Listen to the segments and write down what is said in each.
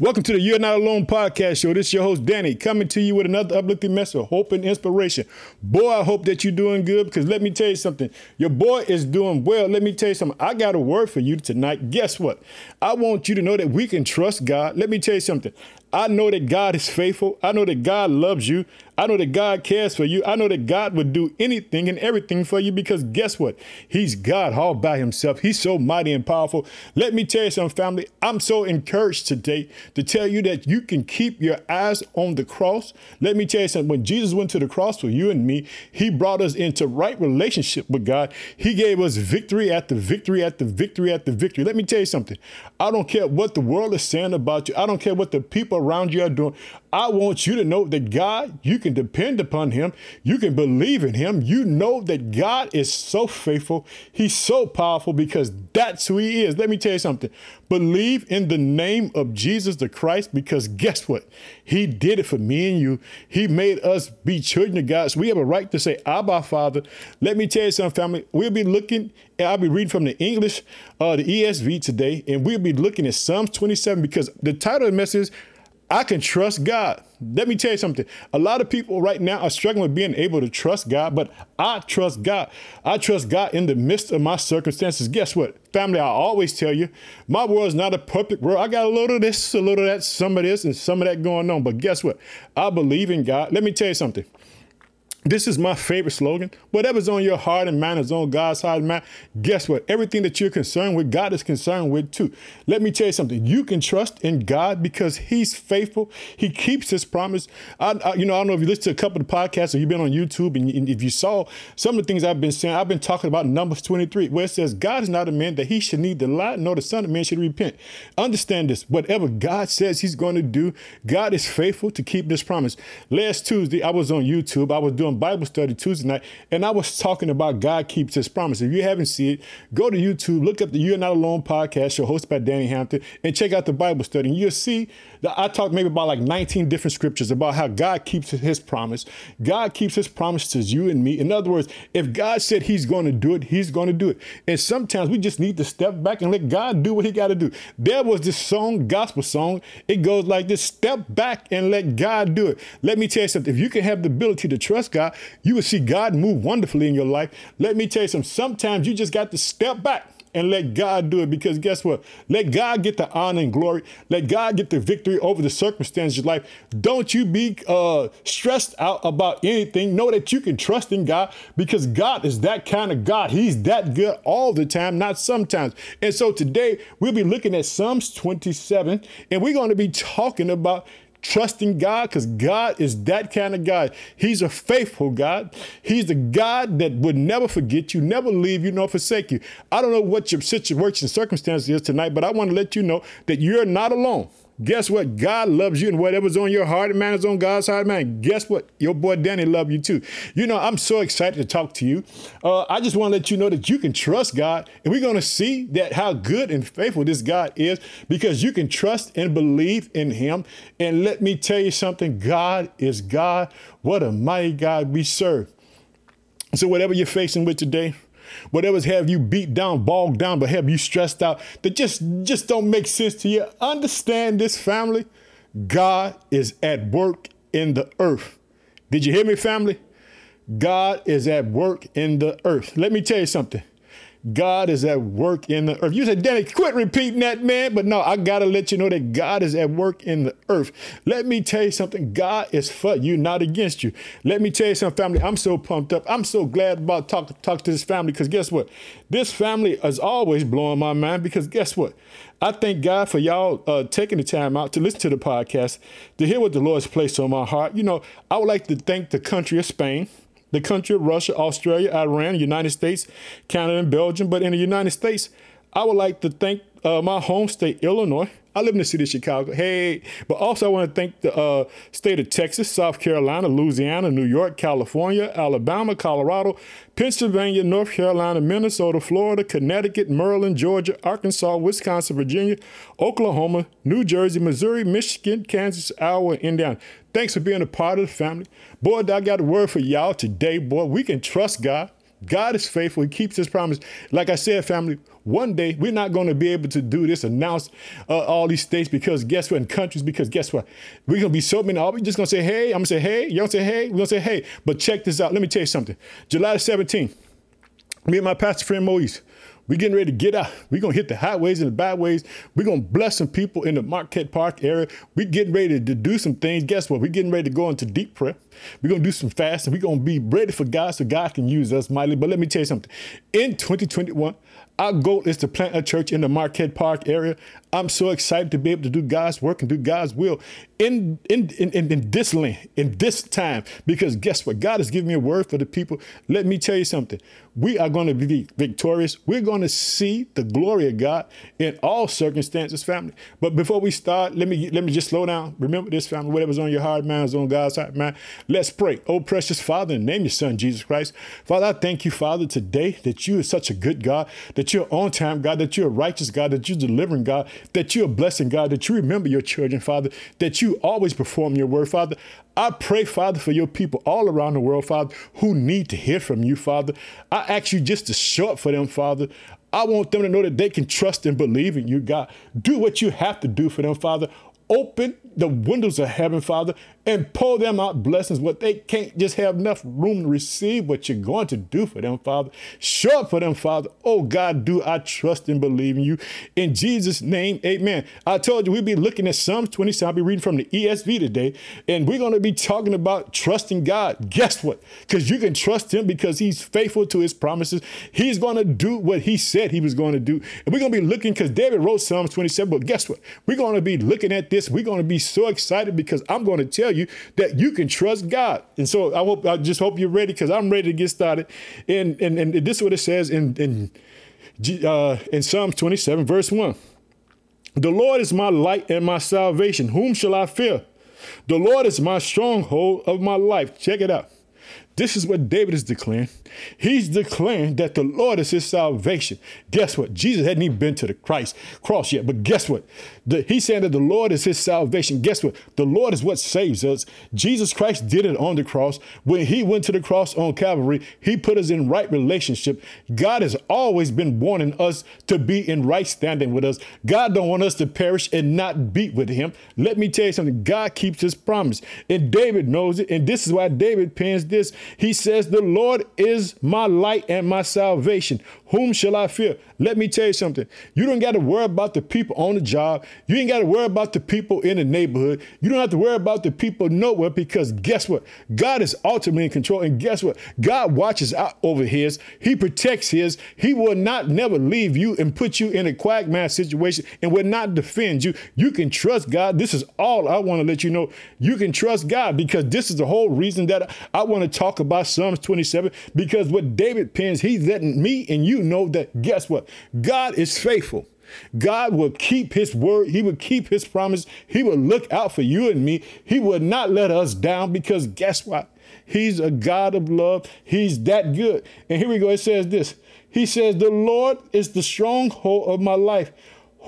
Welcome to the You're Not Alone podcast show. This is your host, Danny, coming to you with another uplifting message of hope and inspiration. Boy, I hope that you're doing good because let me tell you something. Your boy is doing well. Let me tell you something. I got a word for you tonight. Guess what? I want you to know that we can trust God. Let me tell you something. I know that God is faithful. I know that God loves you. I know that God cares for you. I know that God would do anything and everything for you because guess what? He's God all by himself. He's so mighty and powerful. Let me tell you something, family. I'm so encouraged today to tell you that you can keep your eyes on the cross. Let me tell you something. When Jesus went to the cross for you and me, he brought us into right relationship with God. He gave us victory after victory after victory after victory. Let me tell you something. I don't care what the world is saying about you. I don't care what the people around you are doing. I want you to know that God, you can depend upon Him. You can believe in Him. You know that God is so faithful. He's so powerful because that's who He is. Let me tell you something. Believe in the name of Jesus the Christ because guess what? He did it for me and you. He made us be children of God. So we have a right to say, Abba, Father. Let me tell you something, family. We'll be looking, I'll be reading from the English, uh, the ESV today, and we'll be looking at Psalms 27 because the title of the message is I can trust God. Let me tell you something. A lot of people right now are struggling with being able to trust God, but I trust God. I trust God in the midst of my circumstances. Guess what? Family, I always tell you, my world is not a perfect world. I got a little of this, a little of that, some of this, and some of that going on. But guess what? I believe in God. Let me tell you something. This is my favorite slogan. Whatever's on your heart and mind is on God's heart and mind. Guess what? Everything that you're concerned with, God is concerned with too. Let me tell you something. You can trust in God because He's faithful. He keeps His promise. I, I you know, I don't know if you listened to a couple of podcasts or you've been on YouTube and, and if you saw some of the things I've been saying, I've been talking about Numbers 23, where it says, God is not a man that He should need the lie, nor the Son of Man should repent. Understand this. Whatever God says He's going to do, God is faithful to keep this promise. Last Tuesday, I was on YouTube. I was doing Bible study Tuesday night, and I was talking about God keeps his promise. If you haven't seen it, go to YouTube, look up the You're Not Alone podcast show hosted by Danny Hampton, and check out the Bible study. And you'll see that I talked maybe about like 19 different scriptures about how God keeps his promise. God keeps his promise to you and me. In other words, if God said he's going to do it, he's going to do it. And sometimes we just need to step back and let God do what he got to do. There was this song, gospel song. It goes like this step back and let God do it. Let me tell you something. If you can have the ability to trust God, you will see God move wonderfully in your life. Let me tell you something. Sometimes you just got to step back and let God do it because guess what? Let God get the honor and glory. Let God get the victory over the circumstances of life. Don't you be uh, stressed out about anything. Know that you can trust in God because God is that kind of God. He's that good all the time, not sometimes. And so today we'll be looking at Psalms 27 and we're going to be talking about trusting God because God is that kind of God. He's a faithful God. He's the God that would never forget you, never leave you, nor forsake you. I don't know what your situation circumstances is tonight, but I want to let you know that you're not alone. Guess what? God loves you, and whatever's on your heart mind is on God's heart man. Guess what? Your boy Danny love you too. You know, I'm so excited to talk to you. Uh, I just want to let you know that you can trust God, and we're going to see that how good and faithful this God is because you can trust and believe in Him. And let me tell you something: God is God. What a mighty God we serve. So whatever you're facing with today, whatever's have you beat down, bogged down, but have you stressed out that just just don't make sense to you. Understand this family. God is at work in the earth. Did you hear me, family? God is at work in the earth. Let me tell you something. God is at work in the earth. You said, Danny, quit repeating that, man. But no, I got to let you know that God is at work in the earth. Let me tell you something. God is for you, not against you. Let me tell you something, family. I'm so pumped up. I'm so glad about talk, talk to this family because guess what? This family is always blowing my mind because guess what? I thank God for y'all uh, taking the time out to listen to the podcast, to hear what the Lord's placed on my heart. You know, I would like to thank the country of Spain the country of Russia, Australia, Iran, United States, Canada, and Belgium. But in the United States, I would like to thank uh, my home state, Illinois. I live in the city of Chicago. Hey, but also I want to thank the uh, state of Texas, South Carolina, Louisiana, New York, California, Alabama, Colorado, Pennsylvania, North Carolina, Minnesota, Florida, Connecticut, Maryland, Georgia, Arkansas, Wisconsin, Virginia, Oklahoma, New Jersey, Missouri, Michigan, Kansas, Iowa, Indiana. Thanks for being a part of the family. Boy, I got a word for y'all today, boy. We can trust God. God is faithful. He keeps his promise. Like I said, family, one day we're not going to be able to do this, announce uh, all these states because guess what? In countries, because guess what? We're going to be so many. Are we just going to say, hey? I'm going to say, hey. You're going to say, hey. We're going to say, hey. But check this out. Let me tell you something. July 17th, me and my pastor friend Moise, we're getting ready to get out. We're gonna hit the highways and the byways. We're gonna bless some people in the Marquette Park area. We're getting ready to do some things. Guess what? We're getting ready to go into deep prayer. We're gonna do some fasting. We're gonna be ready for God so God can use us mightily. But let me tell you something. In 2021, our goal is to plant a church in the Marquette Park area. I'm so excited to be able to do God's work and do God's will in, in, in, in, this land, in this time. Because guess what? God has given me a word for the people. Let me tell you something. We are going to be victorious. We're going to see the glory of God in all circumstances, family. But before we start, let me let me just slow down. Remember this, family. Whatever's on your heart, mind is on God's heart, mind. Let's pray. Oh, precious Father, in the name of your Son, Jesus Christ. Father, I thank you, Father, today that you are such a good God, that you're on time, God, that you're righteous God, that you're delivering God, that you're blessing God, that you remember your children, Father, that you always perform your word, Father. I pray, Father, for your people all around the world, Father, who need to hear from you, Father. I ask you just to show up for them, Father. I want them to know that they can trust and believe in you, God. Do what you have to do for them, Father. Open the windows of heaven, Father, and pour them out blessings, what they can't just have enough room to receive what you're going to do for them, Father. Show up for them, Father. Oh, God, do I trust and believe in you. In Jesus' name, amen. I told you we'd be looking at Psalms 27. I'll be reading from the ESV today, and we're going to be talking about trusting God. Guess what? Because you can trust him because he's faithful to his promises. He's going to do what he said he was going to do. And we're going to be looking because David wrote Psalms 27, but guess what? We're going to be looking at this. We're going to be so excited because I'm going to tell you that you can trust God. And so I hope I just hope you're ready because I'm ready to get started. And and, and this is what it says in in uh, in Psalms 27, verse 1. The Lord is my light and my salvation. Whom shall I fear? The Lord is my stronghold of my life. Check it out. This is what David is declaring. He's declaring that the Lord is his salvation. Guess what? Jesus hadn't even been to the Christ cross yet, but guess what? The, he's saying that the Lord is his salvation. Guess what? The Lord is what saves us. Jesus Christ did it on the cross. When he went to the cross on Calvary, he put us in right relationship. God has always been wanting us to be in right standing with us. God don't want us to perish and not be with him. Let me tell you something. God keeps his promise. And David knows it. And this is why David pens this. He says, The Lord is my light and my salvation. Whom shall I fear? Let me tell you something. You don't got to worry about the people on the job. You ain't got to worry about the people in the neighborhood. You don't have to worry about the people nowhere because guess what? God is ultimately in control. And guess what? God watches out over his. He protects his. He will not never leave you and put you in a quagmire situation and will not defend you. You can trust God. This is all I want to let you know. You can trust God because this is the whole reason that I want to talk about Psalms 27 because what David pens, he's letting me and you know that guess what? God is faithful. God will keep his word. He will keep his promise. He will look out for you and me. He will not let us down because guess what? He's a God of love. He's that good. And here we go. It says this. He says, The Lord is the stronghold of my life.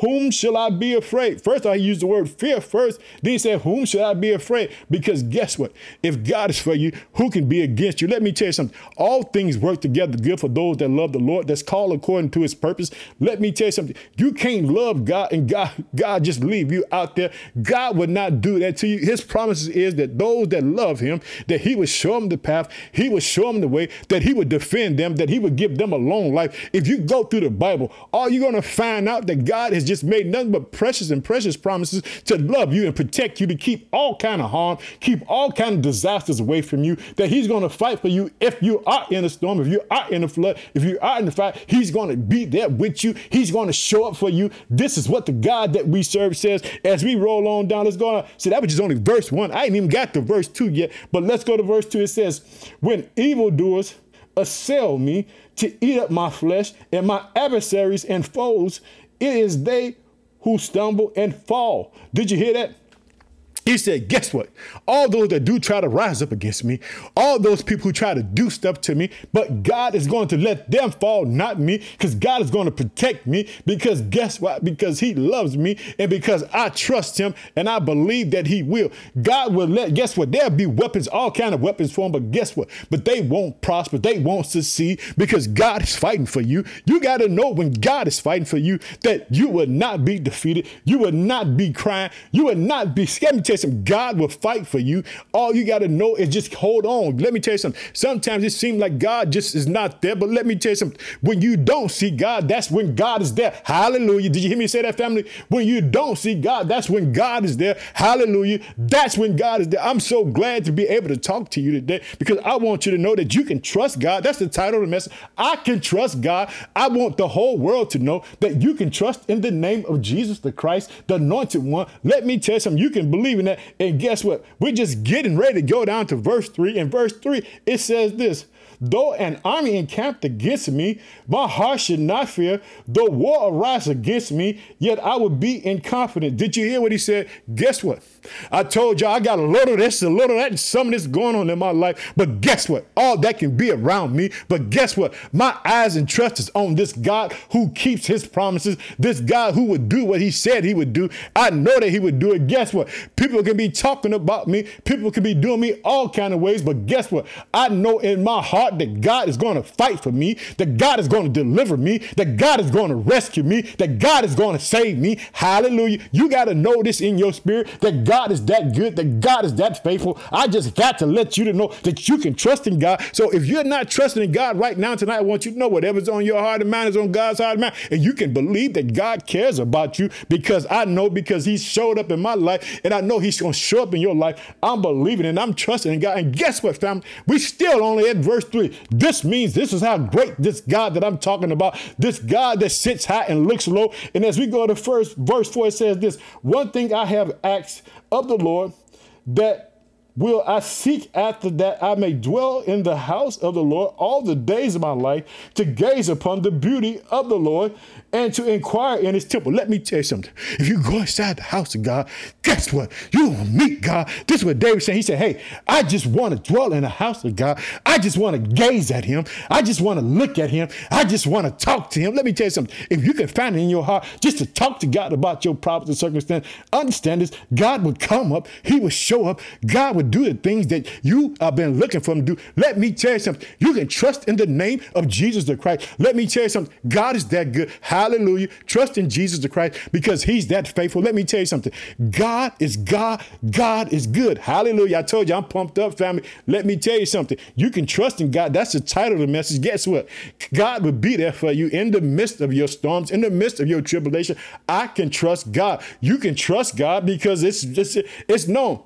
Whom shall I be afraid? First, I used the word fear first. Then he said, Whom shall I be afraid? Because guess what? If God is for you, who can be against you? Let me tell you something. All things work together good for those that love the Lord, that's called according to his purpose. Let me tell you something. You can't love God and God, God just leave you out there. God would not do that to you. His promises is that those that love him, that he would show them the path, he would show them the way, that he would defend them, that he would give them a long life. If you go through the Bible, all you're going to find out that God is just made nothing but precious and precious promises to love you and protect you, to keep all kind of harm, keep all kind of disasters away from you, that he's going to fight for you if you are in a storm, if you are in a flood, if you are in the fight, he's going to be there with you. He's going to show up for you. This is what the God that we serve says. As we roll on down, let's go on. See, that was just only verse one. I ain't even got to verse two yet, but let's go to verse two. It says, when evildoers assail me to eat up my flesh and my adversaries and foes it is they who stumble and fall. Did you hear that? He said, Guess what? All those that do try to rise up against me, all those people who try to do stuff to me, but God is going to let them fall, not me, because God is going to protect me. Because guess what? Because He loves me and because I trust Him and I believe that He will. God will let, guess what? There'll be weapons, all kind of weapons for them, but guess what? But they won't prosper. They won't succeed because God is fighting for you. You got to know when God is fighting for you that you will not be defeated. You will not be crying. You will not be scared something. God will fight for you. All you got to know is just hold on. Let me tell you something. Sometimes it seems like God just is not there, but let me tell you something. When you don't see God, that's when God is there. Hallelujah. Did you hear me say that, family? When you don't see God, that's when God is there. Hallelujah. That's when God is there. I'm so glad to be able to talk to you today because I want you to know that you can trust God. That's the title of the message. I can trust God. I want the whole world to know that you can trust in the name of Jesus the Christ, the anointed one. Let me tell you something. You can believe in that. And guess what? We're just getting ready to go down to verse 3. And verse 3, it says this Though an army encamped against me, my heart should not fear. Though war arise against me, yet I would be in confidence. Did you hear what he said? Guess what? I told y'all I got a lot of this, a lot of that, and some of this going on in my life. But guess what? All that can be around me. But guess what? My eyes and trust is on this God who keeps his promises, this God who would do what he said he would do. I know that he would do it. Guess what? People can be talking about me, people can be doing me all kind of ways, but guess what? I know in my heart that God is going to fight for me, that God is going to deliver me, that God is going to rescue me, that God is going to save me. Hallelujah. You got to know this in your spirit that God is that good, that God is that faithful. I just got to let you to know that you can trust in God. So if you're not trusting in God right now tonight, I want you to know whatever's on your heart and mind is on God's heart and mind. And you can believe that God cares about you because I know because He showed up in my life and I know He's going to show up in your life. I'm believing and I'm trusting in God. And guess what, family? We still only at verse 3. This means this is how great this God that I'm talking about, this God that sits high and looks low. And as we go to first verse 4, it says this one thing I have asked of the Lord that will I seek after that I may dwell in the house of the Lord all the days of my life to gaze upon the beauty of the Lord and to inquire in his temple. Let me tell you something. If you go inside the house of God, guess what? You will meet God. This is what David said. He said, Hey, I just want to dwell in the house of God. I just want to gaze at him. I just want to look at him. I just want to talk to him. Let me tell you something. If you can find it in your heart just to talk to God about your problems and circumstances, understand this. God would come up. He would show up. God would do the things that you have been looking for him to do. Let me tell you something. You can trust in the name of Jesus the Christ. Let me tell you something. God is that good. Hallelujah. Trust in Jesus the Christ because he's that faithful. Let me tell you something. God is God. God is good. Hallelujah. I told you I'm pumped up, family. Let me tell you something. You can trust in God. That's the title of the message. Guess what? God will be there for you in the midst of your storms, in the midst of your tribulation. I can trust God. You can trust God because it's it's, it's known.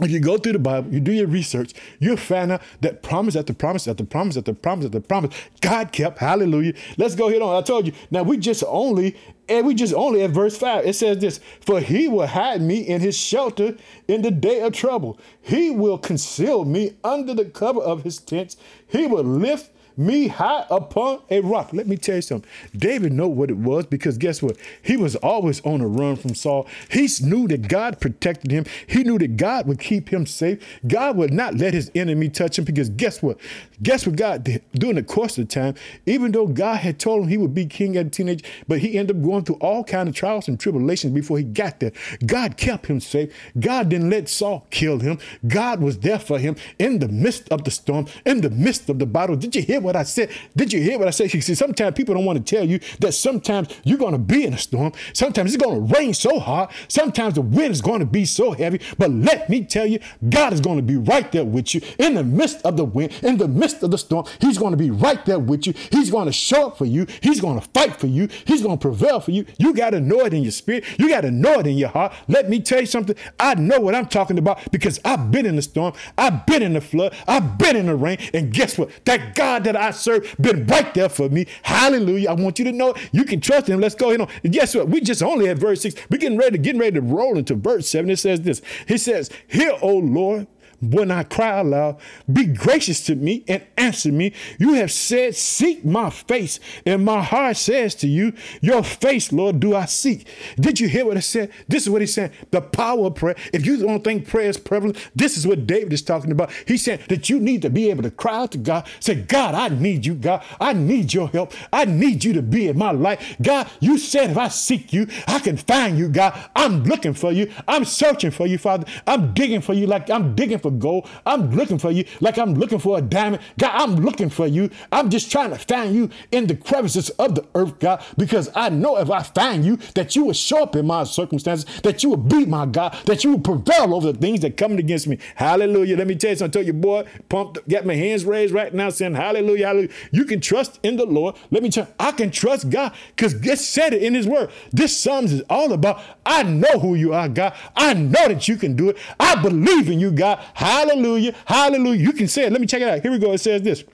If you go through the Bible, you do your research, you'll find out that promise after promise after promise after promise after promise, God kept. Hallelujah. Let's go ahead on. I told you. Now we just only, and we just only at verse 5. It says this For he will hide me in his shelter in the day of trouble. He will conceal me under the cover of his tents. He will lift me high upon a rock. Let me tell you something. David knew what it was because guess what? He was always on a run from Saul. He knew that God protected him. He knew that God would keep him safe. God would not let his enemy touch him because guess what? Guess what God did during the course of the time? Even though God had told him he would be king at a teenage, but he ended up going through all kind of trials and tribulations before he got there. God kept him safe. God didn't let Saul kill him. God was there for him in the midst of the storm, in the midst of the battle. Did you hear what I said? Did you hear what I said? See, sometimes people don't want to tell you that sometimes you're going to be in a storm. Sometimes it's going to rain so hard. Sometimes the wind is going to be so heavy. But let me tell you, God is going to be right there with you in the midst of the wind, in the midst of the storm. He's going to be right there with you. He's going to show up for you. He's going to fight for you. He's going to prevail for you. You got to know it in your spirit. You got to know it in your heart. Let me tell you something. I know what I'm talking about because I've been in the storm. I've been in the flood. I've been in the rain. And guess what? That God that I serve been right there for me. Hallelujah. I want you to know it. you can trust him. Let's go on. And guess what? We just only at verse 6. We're getting ready to getting ready to roll into verse 7. It says this. He says, "Hear, O Lord, when I cry aloud, be gracious to me and answer me. You have said, Seek my face, and my heart says to you, Your face, Lord, do I seek. Did you hear what I said? This is what he's saying the power of prayer. If you don't think prayer is prevalent, this is what David is talking about. He's saying that you need to be able to cry out to God, say, God, I need you, God. I need your help. I need you to be in my life. God, you said if I seek you, I can find you, God. I'm looking for you. I'm searching for you, Father. I'm digging for you like I'm digging for gold. I'm looking for you like I'm looking for a diamond. God, I'm looking for you. I'm just trying to find you in the crevices of the earth, God, because I know if I find you, that you will show up in my circumstances, that you will be my God, that you will prevail over the things that come against me. Hallelujah. Let me tell you something. Tell your boy, pumped, got my hands raised right now saying, Hallelujah, hallelujah. You can trust in the Lord. Let me tell you, I can trust God because it said it in his word. This Psalms is all about, I know who you are, God. I know that you can do it. I believe in you, God. Hallelujah. Hallelujah. You can say it. Let me check it out. Here we go. It says this.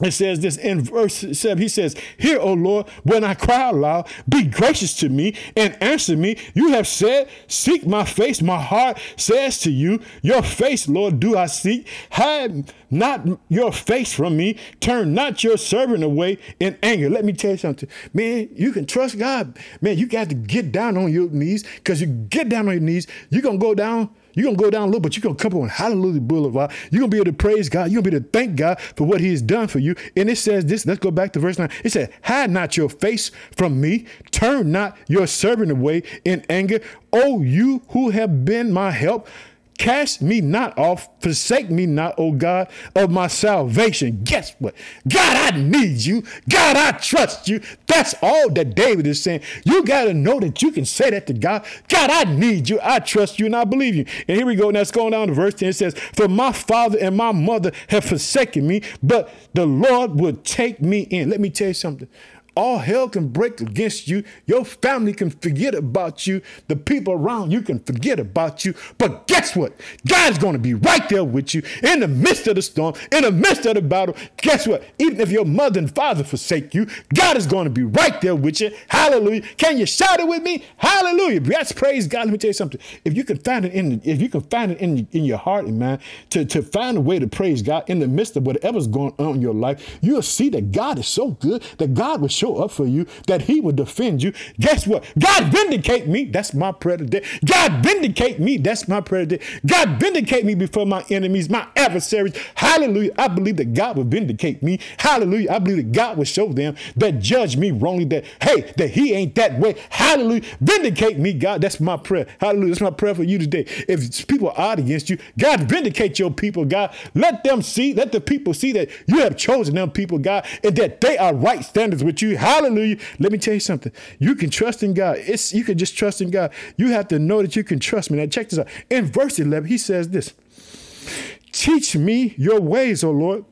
It says this in verse 7. He says, Hear, O Lord, when I cry aloud, be gracious to me and answer me. You have said, Seek my face. My heart says to you, Your face, Lord, do I seek. Hide not your face from me. Turn not your servant away in anger. Let me tell you something. Man, you can trust God. Man, you got to get down on your knees because you get down on your knees, you're going to go down you're going to go down a little, but you're going to come up on Hallelujah Boulevard. You're going to be able to praise God. You're going to be able to thank God for what he has done for you. And it says this, let's go back to verse 9. It said, Hide not your face from me. Turn not your servant away in anger. Oh, you who have been my help. Cast me not off, forsake me not, O God of my salvation. Guess what? God, I need you. God, I trust you. That's all that David is saying. You got to know that you can say that to God. God, I need you. I trust you and I believe you. And here we go. Now it's going down to verse 10. It says, For my father and my mother have forsaken me, but the Lord will take me in. Let me tell you something all hell can break against you. Your family can forget about you. The people around you can forget about you. But guess what? God's going to be right there with you in the midst of the storm, in the midst of the battle. Guess what? Even if your mother and father forsake you, God is going to be right there with you. Hallelujah. Can you shout it with me? Hallelujah. Let's praise God. Let me tell you something. If you can find it in, if you can find it in, in your heart and mind to, to find a way to praise God in the midst of whatever's going on in your life, you'll see that God is so good that God will show show up for you, that he will defend you. Guess what? God vindicate me. That's my prayer today. God vindicate me. That's my prayer today. God vindicate me before my enemies, my adversaries. Hallelujah. I believe that God will vindicate me. Hallelujah. I believe that God will show them that judge me wrongly, that, hey, that he ain't that way. Hallelujah. Vindicate me, God. That's my prayer. Hallelujah. That's my prayer for you today. If people are against you, God, vindicate your people, God. Let them see, let the people see that you have chosen them people, God, and that they are right standards with you. Hallelujah. Let me tell you something. You can trust in God. It's you can just trust in God. You have to know that you can trust me. Now check this out. In verse 11, he says this. Teach me your ways, O Lord.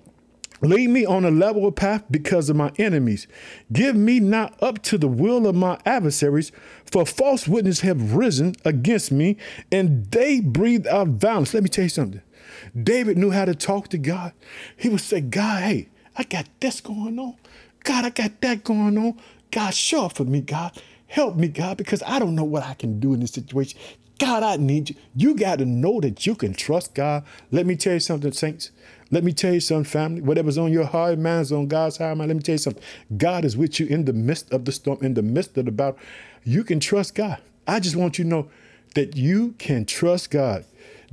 Lead me on a level path because of my enemies. Give me not up to the will of my adversaries, for false witnesses have risen against me, and they breathe out violence. Let me tell you something. David knew how to talk to God. He would say, God, hey, I got this going on. God, I got that going on. God, show up for me, God. Help me, God, because I don't know what I can do in this situation. God, I need you. You got to know that you can trust God. Let me tell you something, saints. Let me tell you something, family. Whatever's on your heart, man's on God's heart, man. Let me tell you something. God is with you in the midst of the storm, in the midst of the battle. You can trust God. I just want you to know that you can trust God.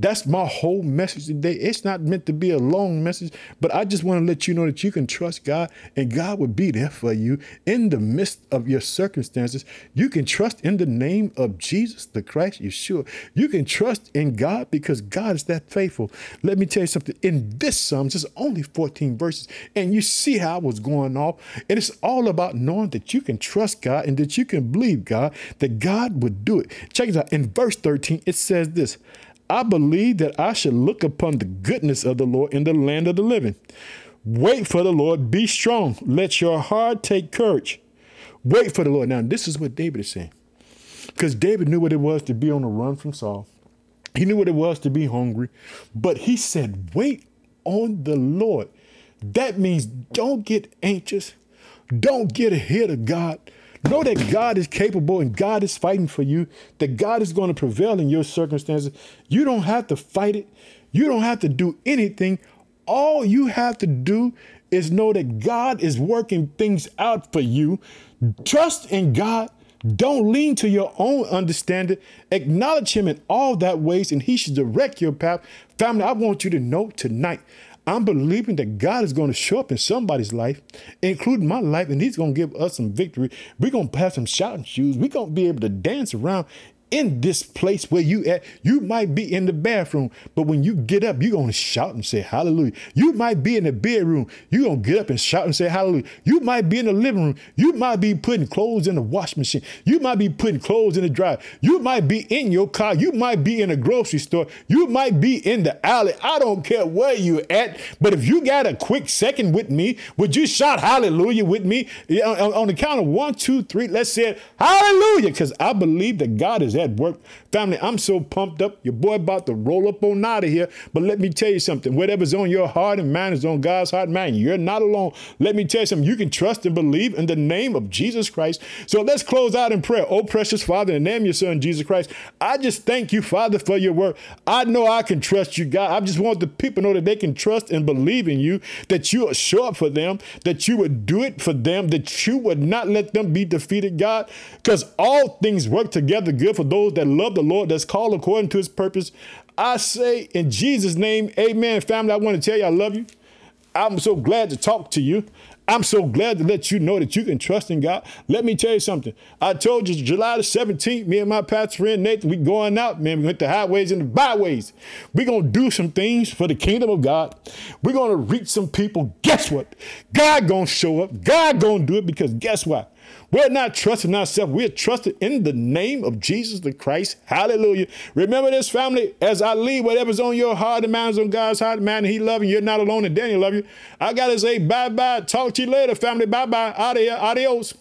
That's my whole message today. It's not meant to be a long message, but I just want to let you know that you can trust God and God will be there for you in the midst of your circumstances. You can trust in the name of Jesus the Christ, Yeshua. You can trust in God because God is that faithful. Let me tell you something. In this Psalm, it's only 14 verses, and you see how I was going off. And it's all about knowing that you can trust God and that you can believe God, that God would do it. Check it out. In verse 13, it says this. I believe that I should look upon the goodness of the Lord in the land of the living. Wait for the Lord, be strong. Let your heart take courage. Wait for the Lord. Now, this is what David is saying. Because David knew what it was to be on the run from Saul. He knew what it was to be hungry. But he said, Wait on the Lord. That means don't get anxious. Don't get ahead of God. Know that God is capable and God is fighting for you, that God is going to prevail in your circumstances. You don't have to fight it. You don't have to do anything. All you have to do is know that God is working things out for you. Trust in God. Don't lean to your own understanding. Acknowledge Him in all that ways, and He should direct your path. Family, I want you to know tonight I'm believing that God is going to show up in somebody's life, including my life, and He's going to give us some victory. We're going to have some shouting shoes. We're going to be able to dance around in this place where you at. You might be in the bathroom, but when you get up, you're gonna shout and say hallelujah. You might be in the bedroom, you're gonna get up and shout and say hallelujah. You might be in the living room, you might be putting clothes in the wash machine, you might be putting clothes in the dryer, you might be in your car, you might be in a grocery store, you might be in the alley. I don't care where you're at, but if you got a quick second with me, would you shout hallelujah with me? On, on the count of one, two, three, let's say it, hallelujah, because I believe that God is at work. Family, I'm so pumped up. Your boy about to roll up on out of here. But let me tell you something. Whatever's on your heart and mind is on God's heart and mind. You're not alone. Let me tell you something. You can trust and believe in the name of Jesus Christ. So let's close out in prayer. Oh, precious Father, in the name of your Son, Jesus Christ, I just thank you, Father, for your word. I know I can trust you, God. I just want the people know that they can trust and believe in you, that you will show up for them, that you would do it for them, that you would not let them be defeated, God, because all things work together good for those that love the Lord, that's called according to his purpose. I say in Jesus' name, amen. Family, I want to tell you I love you. I'm so glad to talk to you. I'm so glad to let you know that you can trust in God. Let me tell you something. I told you July the 17th, me and my pastor friend Nathan, we going out, man. We went to highways and the byways. Going to do some things for the kingdom of God. Going to reach some people. Guess what? God going to show up. God going to do it because guess what? We're not trusting ourselves. We're trusting in the name of Jesus the Christ. Hallelujah. Remember this, family. As I leave, whatever's on your heart and mind is on God's heart and mind, and He love you. You're not alone, and Daniel love you. I got to say bye bye. Talk to you later, family. Bye bye. Adios.